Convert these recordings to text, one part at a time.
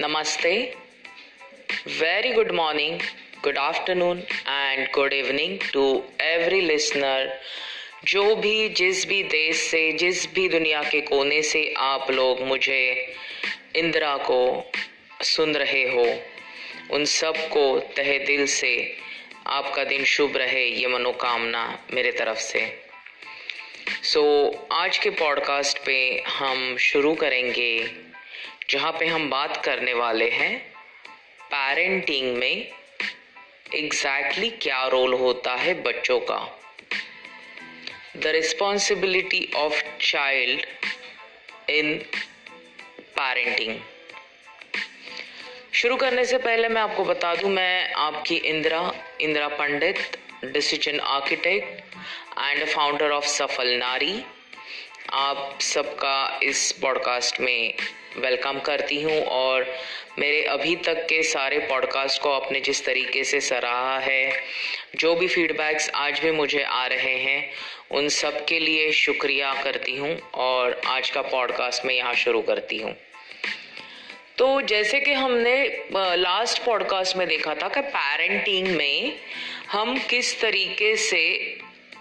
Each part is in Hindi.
Namaste. Very good morning, good afternoon, and good evening to every listener. जो भी जिस भी देश से जिस भी दुनिया के कोने से आप लोग मुझे इंदिरा को सुन रहे हो उन सबको तहे दिल से आपका दिन शुभ रहे ये मनोकामना मेरे तरफ़ से सो so, आज के पॉडकास्ट पे हम शुरू करेंगे जहाँ पे हम बात करने वाले हैं पेरेंटिंग में एग्जैक्टली exactly क्या रोल होता है बच्चों का? The responsibility of child in parenting शुरू करने से पहले मैं आपको बता दूँ, मैं आपकी Indira Indira Pandit decision architect and founder of Safal Nari आप सबका इस पॉडकास्ट में वेलकम करती हूँ और मेरे अभी तक के सारे पॉडकास्ट को आपने जिस तरीके से सराहा है, जो भी फीडबैक्स आज भी मुझे आ रहे हैं, उन सब के लिए शुक्रिया करती हूँ और आज का पॉडकास्ट मैं यहाँ शुरू करती हूँ। तो जैसे कि हमने लास्ट पॉडकास्ट में देखा था कि पेरेंटिंग में हम किस तरीके से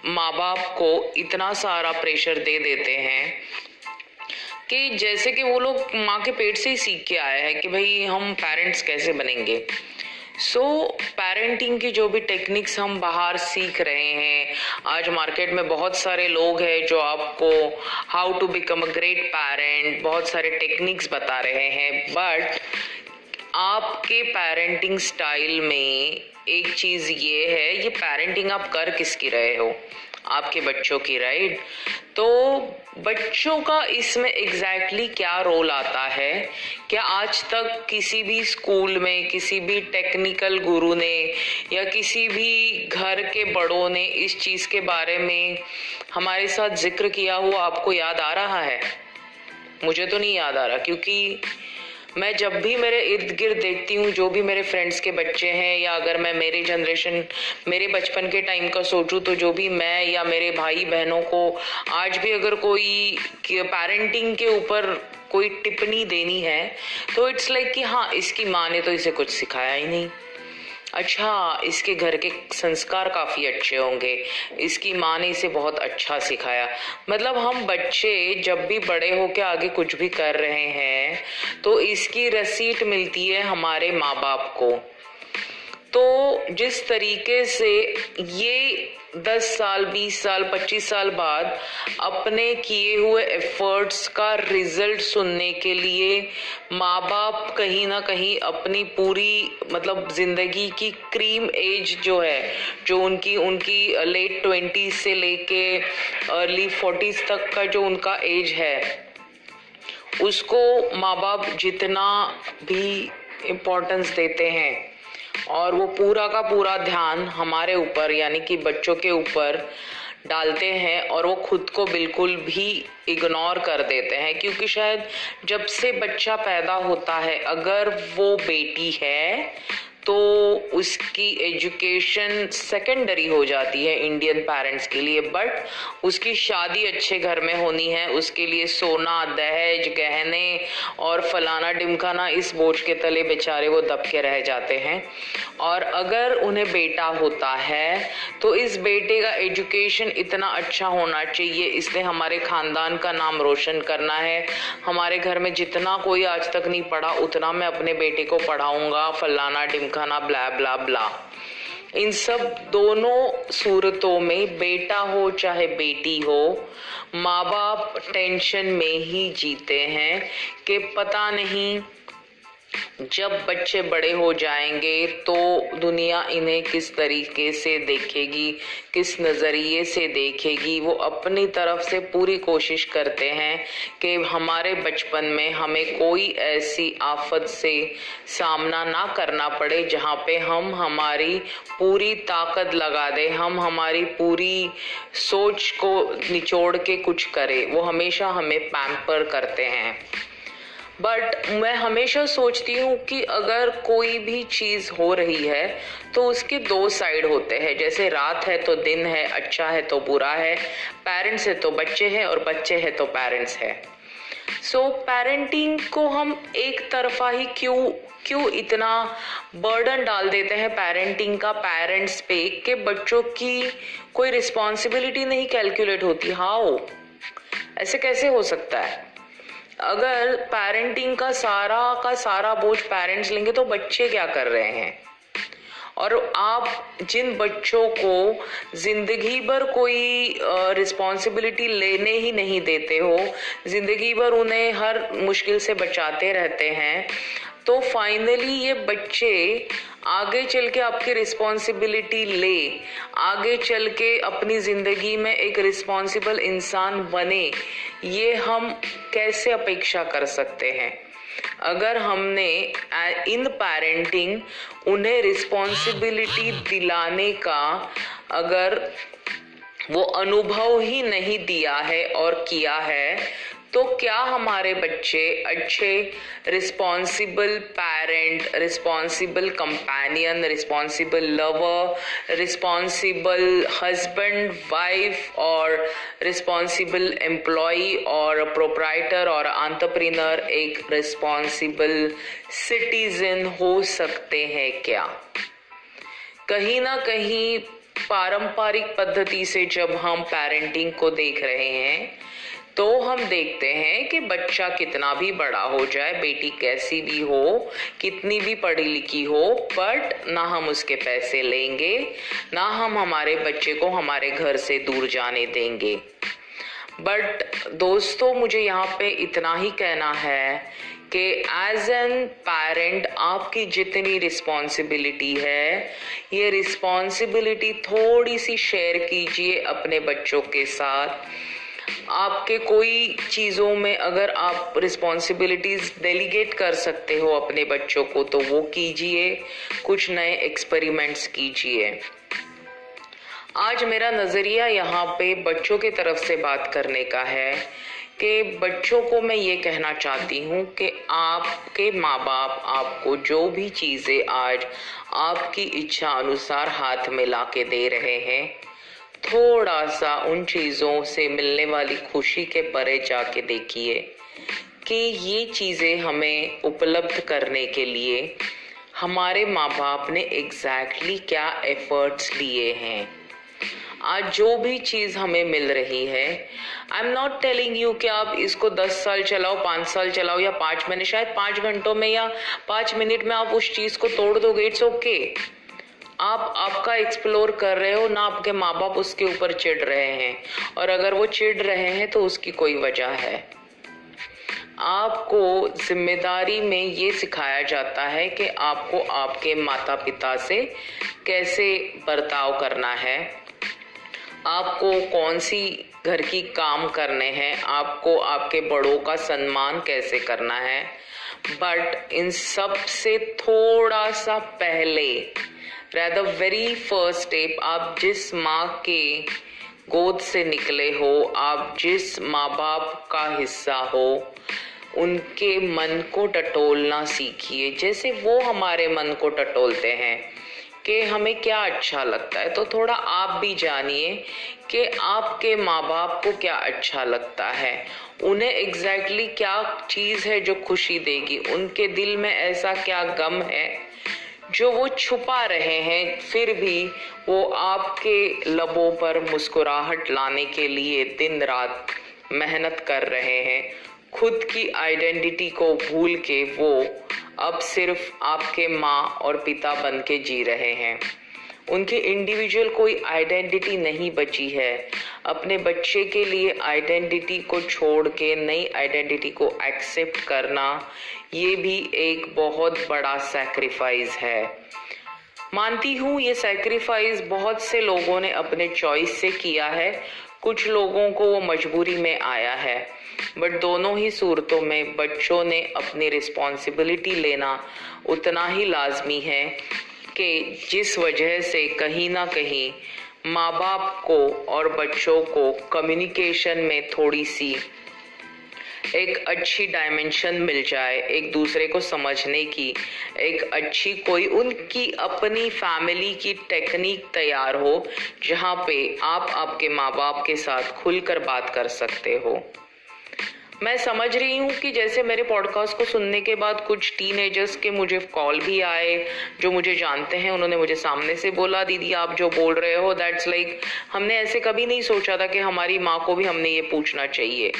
माँ बाप को इतना सारा प्रेशर दे देते हैं कि जैसे कि वो लोग माँ के पेट से ही सीख के आए हैं कि भाई हम पेरेंट्स कैसे बनेंगे। सो so, पेरेंटिंग की जो भी टेक्निक्स हम बाहर सीख रहे हैं आज मार्केट में बहुत सारे लोग हैं जो आपको how to become a great parent बहुत सारे टेक्निक्स बता रहे हैं बट आपके पेरेंटिंग स्टाइल में एक चीज़ ये है, ये पेरेंटिंग आप कर किसकी रहे हो? आपके बच्चों की राइट तो बच्चों का इसमें एग्जैक्टली exactly क्या रोल आता है? क्या आज तक किसी भी स्कूल में, किसी भी टेक्निकल गुरु ने या किसी भी घर के बड़ों ने इस चीज़ के बारे में हमारे साथ ज़िक्र किया हुआ आपको याद आ रहा है? मुझे तो नहीं याद आ रहा, क्योंकि मैं जब भी मेरे इर्द गिर्द देखती हूँ, जो भी मेरे फ्रेंड्स के बच्चे हैं, या अगर मैं मेरे जनरेशन मेरे बचपन के टाइम का सोचूं तो जो भी मैं या मेरे भाई बहनों को आज भी अगर कोई पेरेंटिंग के ऊपर कोई टिप्पणी देनी है तो इट्स लाइक like कि हाँ इसकी माँ ने तो इसे कुछ सिखाया ही नहीं। अच्छा इसके घर के संस्कार काफ़ी अच्छे होंगे। इसकी माँ ने इसे बहुत अच्छा सिखाया। मतलब हम बच्चे जब भी बड़े होके आगे कुछ भी कर रहे हैं तो इसकी रसीट मिलती है हमारे माँ बाप को। तो जिस तरीके से ये दस साल, बीस साल, पच्चीस साल बाद अपने किए हुए एफर्ट्स का रिज़ल्ट सुनने के लिए माँ बाप कहीं ना कहीं अपनी पूरी मतलब ज़िंदगी की क्रीम एज जो है, जो उनकी उनकी लेट ट्वेंटीज से लेके अर्ली फोर्टीज तक का जो उनका एज है, उसको माँ बाप जितना भी इम्पोर्टेंस देते हैं। और वो पूरा का पूरा ध्यान हमारे ऊपर, यानी कि बच्चों के ऊपर डालते हैं और वो खुद को बिल्कुल भी इग्नोर कर देते हैं। क्योंकि शायद जब से बच्चा पैदा होता है, अगर वो बेटी है तो उसकी एजुकेशन सेकेंडरी हो जाती है इंडियन पेरेंट्स के लिए बट उसकी शादी अच्छे घर में होनी है, उसके लिए सोना, दहेज, गहने और फलाना डिमकाना इस बोझ के तले बेचारे वो दब के रह जाते हैं। और अगर उन्हें बेटा होता है तो इस बेटे का एजुकेशन इतना अच्छा होना चाहिए, इसने हमारे खानदान का नाम रोशन करना है। हमारे घर में जितना कोई आज तक नहीं पढ़ा, उतना मैं अपने बेटे को पढ़ाऊँगा, फलाना डिम दिखाना ब्ला ब्ला ब्ला इन सब दोनों सूरतों में बेटा हो, चाहे बेटी हो, माँ बाप टेंशन में ही जीते हैं कि पता नहीं जब बच्चे बड़े हो जाएँगे तो दुनिया इन्हें किस तरीके से देखेगी, किस नज़रिए से देखेगी, वो अपनी तरफ़ से पूरी कोशिश करते हैं कि हमारे बचपन में हमें कोई ऐसी आफत से सामना ना करना पड़े जहाँ पे हम हमारी पूरी ताकत लगा दे, हम हमारी पूरी सोच को निचोड़ के कुछ करें। वो हमेशा हमें पैम्पर करते हैं। बट मैं हमेशा सोचती हूँ कि अगर कोई भी चीज़ हो रही है तो उसके दो साइड होते हैं। जैसे रात है तो दिन है अच्छा है तो बुरा है। पेरेंट्स है तो बच्चे हैं और बच्चे हैं तो पेरेंट्स है। सो so, पेरेंटिंग को हम एक तरफा ही क्यों क्यों इतना बर्डन डाल देते हैं पेरेंटिंग का पेरेंट्स पे कि बच्चों की कोई रिस्पॉन्सिबिलिटी नहीं कैलकुलेट होती? हाउ ऐसे कैसे हो सकता है? अगर पेरेंटिंग का सारा का सारा बोझ पेरेंट्स लेंगे तो बच्चे क्या कर रहे हैं? और आप जिन बच्चों को ज़िंदगी भर कोई रिस्पॉन्सिबिलिटी लेने ही नहीं देते हो, ज़िंदगी भर उन्हें हर मुश्किल से बचाते रहते हैं तो फाइनली ये बच्चे आगे चल के आपकी रिस्पॉन्सिबिलिटी ले, आगे चल के अपनी ज़िंदगी में एक रिस्पॉन्सिबल इंसान बने, ये हम कैसे अपेक्षा कर सकते हैं? अगर हमने इन पेरेंटिंग उन्हें रिस्पॉन्सिबिलिटी दिलाने का अगर वो अनुभव ही नहीं दिया है और किया है तो क्या हमारे बच्चे अच्छे responsible parent responsible companion responsible lover responsible husband wife और रिस्पॉन्सिबल एम्प्लॉय और प्रोपराइटर और आंतरप्रीनर एक रिस्पॉन्सिबल सिटीजन हो सकते हैं क्या? कहीं ना कहीं पारंपरिक पद्धति से जब हम पेरेंटिंग को देख रहे हैं तो हम देखते हैं कि बच्चा कितना भी बड़ा हो जाए, बेटी कैसी भी हो, कितनी भी पढ़ी लिखी हो बट ना हम उसके पैसे लेंगे, ना हम हमारे बच्चे को हमारे घर से दूर जाने देंगे। बट दोस्तों, मुझे यहाँ पे इतना ही कहना है कि एज एन पेरेंट आपकी जितनी रिस्पॉन्सिबिलिटी है, ये रिस्पॉन्सिबिलिटी थोड़ी सी शेयर कीजिए अपने बच्चों के साथ। आपके कोई चीज़ों में अगर आप रिस्पॉन्सिबिलिटीज डेलीगेट कर सकते हो अपने बच्चों को तो वो कीजिए, कुछ नए एक्सपेरिमेंट्स कीजिए। आज मेरा नज़रिया यहाँ पे बच्चों की तरफ़ से बात करने का है कि बच्चों को मैं ये कहना चाहती हूँ कि आपके माँ बाप आपको जो भी चीज़ें आज आपकी इच्छा अनुसार हाथ में ला के दे रहे हैं थोड़ा सा उन चीज़ों से मिलने वाली खुशी के परे जाके देखिए कि ये चीज़ें हमें उपलब्ध करने के लिए हमारे माँ बाप ने एग्जैक्टली क्या एफर्ट्स लिए हैं आज जो भी चीज़ हमें मिल रही है I am not telling you कि आप इसको दस साल चलाओ, पाँच साल चलाओ या पाँच महीने, शायद पाँच घंटों में या पाँच मिनट में आप उस चीज़ को तोड़ दोगे इट्स ओके okay. आप आपका एक्सप्लोर कर रहे हो, ना आपके माँ बाप उसके ऊपर चिढ़ रहे हैं। और अगर वो चिढ़ रहे हैं तो उसकी कोई वजह है। आपको ज़िम्मेदारी में ये सिखाया जाता है कि आपको आपके माता पिता से कैसे बर्ताव करना है। आपको कौन सी घर की काम करने हैं? आपको आपके बड़ों का सम्मान कैसे करना है? बट इन सबसे थोड़ा सा पहले द वेरी फ़र्स्ट स्टेप आप जिस माँ के गोद से निकले हो, आप जिस माँ बाप का हिस्सा हो, उनके मन को टटोलना सीखिए। जैसे वो हमारे मन को टटोलते हैं कि हमें क्या अच्छा लगता है तो थोड़ा आप भी जानिए कि आपके माँ बाप को क्या अच्छा लगता है। उन्हें एग्जैक्टली exactly क्या चीज़ है जो खुशी देगी? उनके दिल में ऐसा क्या गम है? जो वो छुपा रहे हैं, फिर भी वो आपके लबों पर मुस्कुराहट लाने के लिए दिन रात मेहनत कर रहे हैं। खुद की आइडेंटिटी को भूल के वो अब सिर्फ़ आपके माँ और पिता बन के जी रहे हैं। उनकी इंडिविजुअल कोई आइडेंटिटी नहीं बची है। अपने बच्चे के लिए आइडेंटिटी को छोड़ के, नई आइडेंटिटी को एक्सेप्ट करना, ये भी एक बहुत बड़ा सेक्रीफाइस है। मानती हूँ ये सेक्रीफाइस बहुत से लोगों ने अपने चॉइस से किया है। कुछ लोगों को वो मजबूरी में आया है। बट दोनों ही सूरतों में बच्चों ने अपनी रिस्पॉन्सिबिलिटी लेना उतना ही लाजमी है कि जिस वजह से कहीं ना कहीं माँ बाप को और बच्चों को कम्युनिकेशन में थोड़ी सी एक अच्छी डायमेंशन मिल जाए, एक दूसरे को समझने की, एक अच्छी कोई उनकी अपनी फैमिली की टेक्निक तैयार हो, जहाँ पे आप आपके माँ बाप के साथ खुलकर बात कर सकते हो। मैं समझ रही हूँ कि जैसे मेरे पॉडकास्ट को सुनने के बाद कुछ टीनेजर्स के मुझे कॉल भी आए जो मुझे जानते हैं उन्होंने मुझे सामने से बोला दीदी आप जो बोल रहे हो दैट्स लाइक like, हमने ऐसे कभी नहीं सोचा था कि हमारी माँ को भी हमने ये पूछना चाहिए।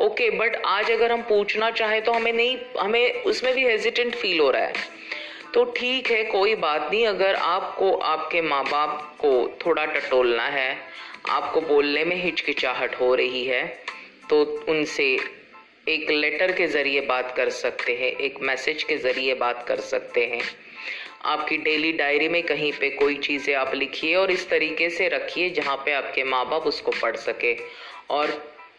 ओके okay, बट आज अगर हम पूछना चाहें तो हमें नहीं हमें उसमें भी हेजिटेंट फील हो रहा है। तो ठीक है कोई बात नहीं अगर आपको आपके माँ बाप को थोड़ा टटोलना है आपको बोलने में हिचकिचाहट हो रही है तो उनसे एक लेटर के ज़रिए बात कर सकते हैं, एक मैसेज के ज़रिए बात कर सकते हैं। आपकी डेली डायरी में कहीं पे कोई चीज़ें आप लिखिए और इस तरीके से रखिए जहाँ पे आपके माँ बाप उसको पढ़ सके। और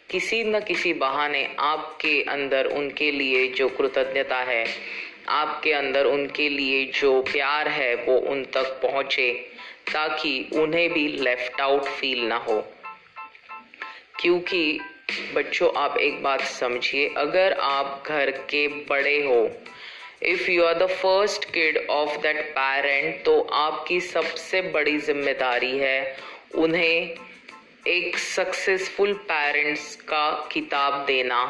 किसी न किसी बहाने आपके अंदर उनके लिए जो कृतज्ञता है, आपके अंदर उनके लिए जो प्यार है वो उन तक पहुँचे, ताकि उन्हें भी लेफ़्ट आउट फील ना हो। क्योंकि बच्चों, आप एक बात समझिए, अगर आप घर के बड़े हो if you are the first kid of that parent तो आपकी सबसे बड़ी ज़िम्मेदारी है उन्हें एक सक्सेसफुल पेरेंट्स का किताब देना।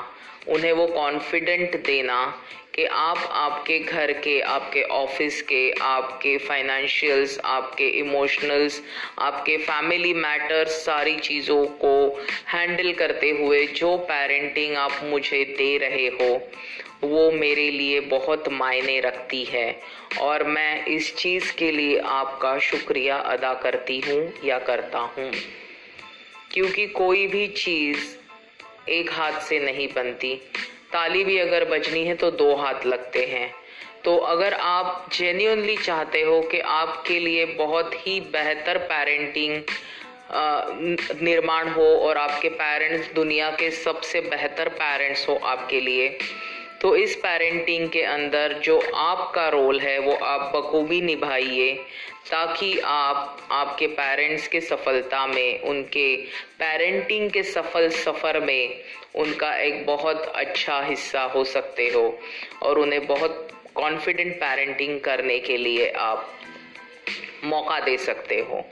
उन्हें वो कॉन्फिडेंट देना कि आप आपके घर के, आपके ऑफ़िस के, आपके फाइनेंशियल्स आपके इमोशनल्स आपके फैमिली मैटर्स सारी चीज़ों को हैंडल करते हुए जो पेरेंटिंग आप मुझे दे रहे हो, वो मेरे लिए बहुत मायने रखती है। और मैं इस चीज़ के लिए आपका शुक्रिया अदा करती हूँ या करता हूँ। क्योंकि कोई भी चीज़ एक हाथ से नहीं बनती। ताली भी अगर बजनी है तो दो हाथ लगते हैं। तो अगर आप जेन्यूनली चाहते हो कि आपके लिए बहुत ही बेहतर पेरेंटिंग निर्माण हो और आपके पेरेंट्स दुनिया के सबसे बेहतर पेरेंट्स हो आपके लिए तो इस पेरेंटिंग के अंदर जो आपका रोल है, वो आप बखूबी निभाइए ताकि आप आपके पेरेंट्स के सफलता में, उनके पेरेंटिंग के सफल सफ़र में उनका एक बहुत अच्छा हिस्सा हो सकते हो और उन्हें बहुत कॉन्फिडेंट पेरेंटिंग करने के लिए आप मौका दे सकते हो।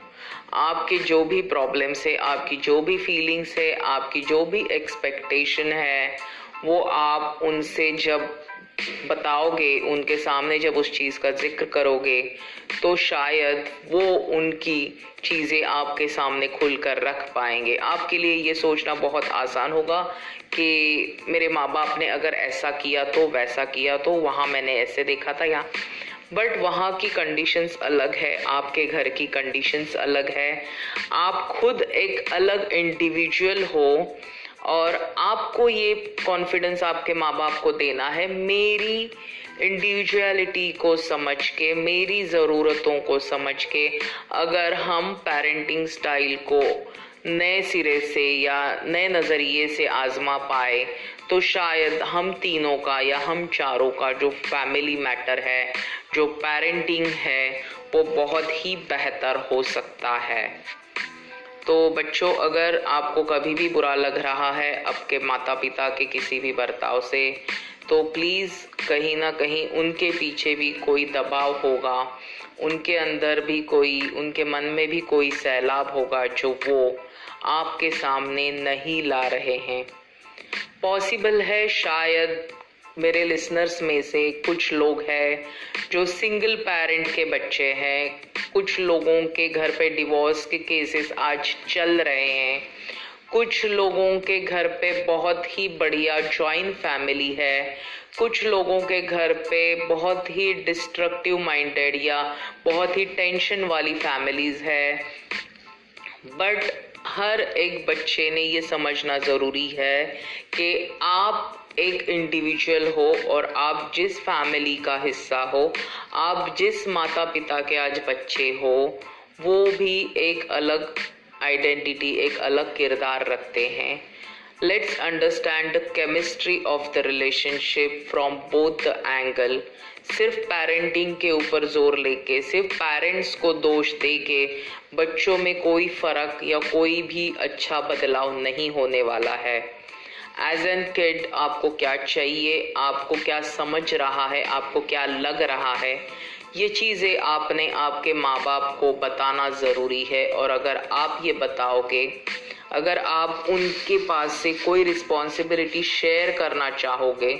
आपके जो भी प्रॉब्लम्स है, आपकी जो भी फीलिंग्स है, आपकी जो भी एक्सपेक्टेशन है वो आप उनसे जब बताओगे, उनके सामने जब उस चीज़ का ज़िक्र करोगे तो शायद वो उनकी चीज़ें आपके सामने खुल कर रख पाएँगे। आपके लिए ये सोचना बहुत आसान होगा कि मेरे माँ बाप ने अगर ऐसा किया तो वैसा किया तो वहाँ मैंने ऐसे देखा था यहाँ। बट वहाँ की कंडीशंस अलग है, आपके घर की कंडीशंस अलग है। आप खुद एक अलग इंडिविजुअल हो और आपको ये कॉन्फिडेंस आपके माँ बाप को देना है। मेरी इंडिविजुअलिटी को समझ के, मेरी ज़रूरतों को समझ के अगर हम पेरेंटिंग स्टाइल को नए सिरे से या नए नज़रिए से आजमा पाए तो शायद हम तीनों का या हम चारों का जो फैमिली मैटर है, जो पेरेंटिंग है, वो बहुत ही बेहतर हो सकता है। तो बच्चों, अगर आपको कभी भी बुरा लग रहा है आपके माता पिता के किसी भी बर्ताव से तो प्लीज़ कहीं ना कहीं उनके पीछे भी कोई दबाव होगा। उनके अंदर भी कोई, उनके मन में भी कोई सैलाब होगा जो वो आपके सामने नहीं ला रहे हैं। पॉसिबल है शायद मेरे लिसनर्स में से कुछ लोग हैं जो सिंगल पेरेंट के बच्चे हैं। कुछ लोगों के घर पे डिवोर्स के केसेस आज चल रहे हैं। कुछ लोगों के घर पे बहुत ही बढ़िया जॉइंट फैमिली है। कुछ लोगों के घर पे बहुत ही डिस्ट्रक्टिव माइंडेड या बहुत ही टेंशन वाली फैमिलीज़ है। बट हर एक बच्चे ने ये समझना ज़रूरी है कि आप एक इंडिविजुअल हो और आप जिस फैमिली का हिस्सा हो, आप जिस माता पिता के आज बच्चे हो, वो भी एक अलग आइडेंटिटी एक अलग किरदार रखते हैं। Let's understand the chemistry of the relationship from both the angle सिर्फ़ पेरेंटिंग के ऊपर ज़ोर लेके, सिर्फ़ पेरेंट्स को दोष दे के बच्चों में कोई फ़र्क या कोई भी अच्छा बदलाव नहीं होने वाला है। एज एन किड आपको क्या चाहिए? आपको क्या समझ रहा है? आपको क्या लग रहा है? ये चीज़ें आपने आपके माँ बाप को बताना ज़रूरी है। और अगर आप ये बताओगे, अगर आप उनके पास से कोई रिस्पॉन्सिबिलिटी शेयर करना चाहोगे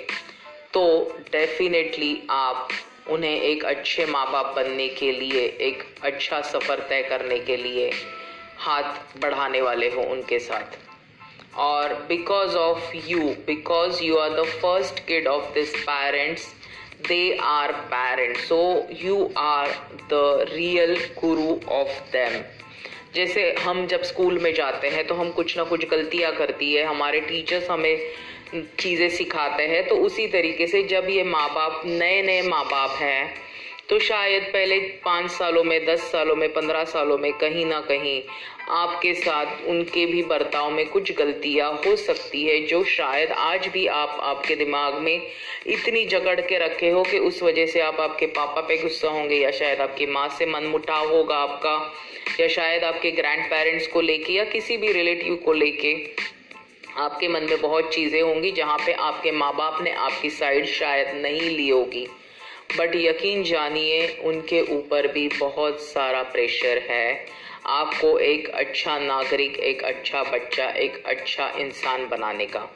तो डेफिनेटली आप उन्हें एक अच्छे माँ बाप बनने के लिए, एक अच्छा सफ़र तय करने के लिए हाथ बढ़ाने वाले हो उनके साथ। और because of you because you are the first kid of this parents they are parents so you are the real guru of them जैसे हम जब स्कूल में जाते हैं तो हम कुछ ना कुछ गलतियाँ करती है। हमारे टीचर्स हमें चीज़ें सिखाते हैं तो उसी तरीके से जब ये माँ बाप नए नए माँ बाप हैं तो शायद पहले पाँच सालों में, दस सालों में, पंद्रह सालों में कहीं ना कहीं आपके साथ उनके भी बर्ताव में कुछ गलतियाँ हो सकती है जो शायद आज भी आप आपके दिमाग में इतनी जकड़ के रखे हो कि उस वजह से आप आपके पापा पे गुस्सा होंगे या शायद आपकी माँ से मन मुटाव होगा आपका, या शायद आपके ग्रैंड पेरेंट्स को लेके या किसी भी रिलेटिव को लेके आपके मन में बहुत चीज़ें होंगी जहाँ पे आपके माँ बाप ने आपकी साइड शायद नहीं ली होगी। बट यकीन जानिए, उनके ऊपर भी बहुत सारा प्रेशर है। आपको एक अच्छा नागरिक, एक अच्छा बच्चा, एक अच्छा इंसान बनाने का।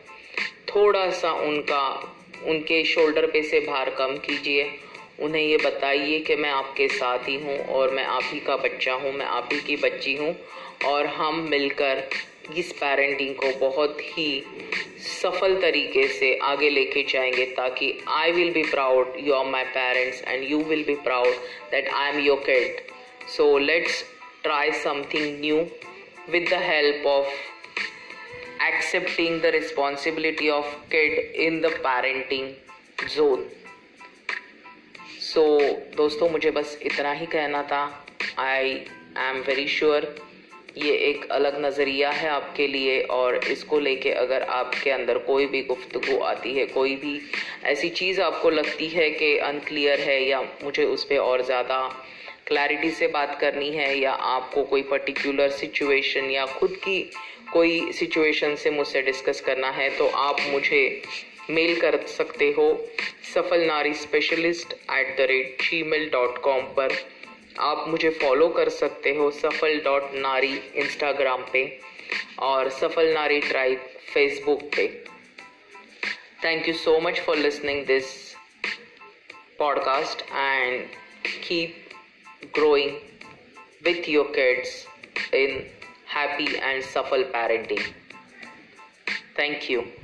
थोड़ा सा उनका, उनके शोल्डर पे से भार कम कीजिए। उन्हें ये बताइए कि मैं आपके साथ ही हूँ और मैं आप ही का बच्चा हूँ, मैं आप ही की बच्ची हूँ और हम मिलकर इस पेरेंटिंग को बहुत ही सफल तरीके से आगे लेके जाएँगे ताकि I will be proud you are my parents and you will be proud that I am your kid so let's try something new with the help of accepting the responsibility of kid in the parenting zone. So दोस्तों, मुझे बस इतना ही कहना था। आई एम वेरी श्योर ये एक अलग नज़रिया है आपके लिए और इसको लेके अगर आपके अंदर कोई भी गुफ्तु आती है, कोई भी ऐसी चीज़ आपको लगती है कि अनक्लियर है या मुझे उस पर और ज़्यादा क्लैरिटी से बात करनी है या आपको कोई पर्टिकुलर सिचुएशन या खुद की कोई सिचुएशन से मुझसे डिस्कस करना है तो आप मुझे मेल कर सकते हो Safal Nari specialist at the rate Gmail dot com पर। आप मुझे फॉलो कर सकते हो सफल डॉट नारी इंस्टाग्राम पे और सफल नारी ट्राइब फेसबुक पे thank you so much for listening this podcast and keep growing with your kids in happy and suffer parenting. Thank you.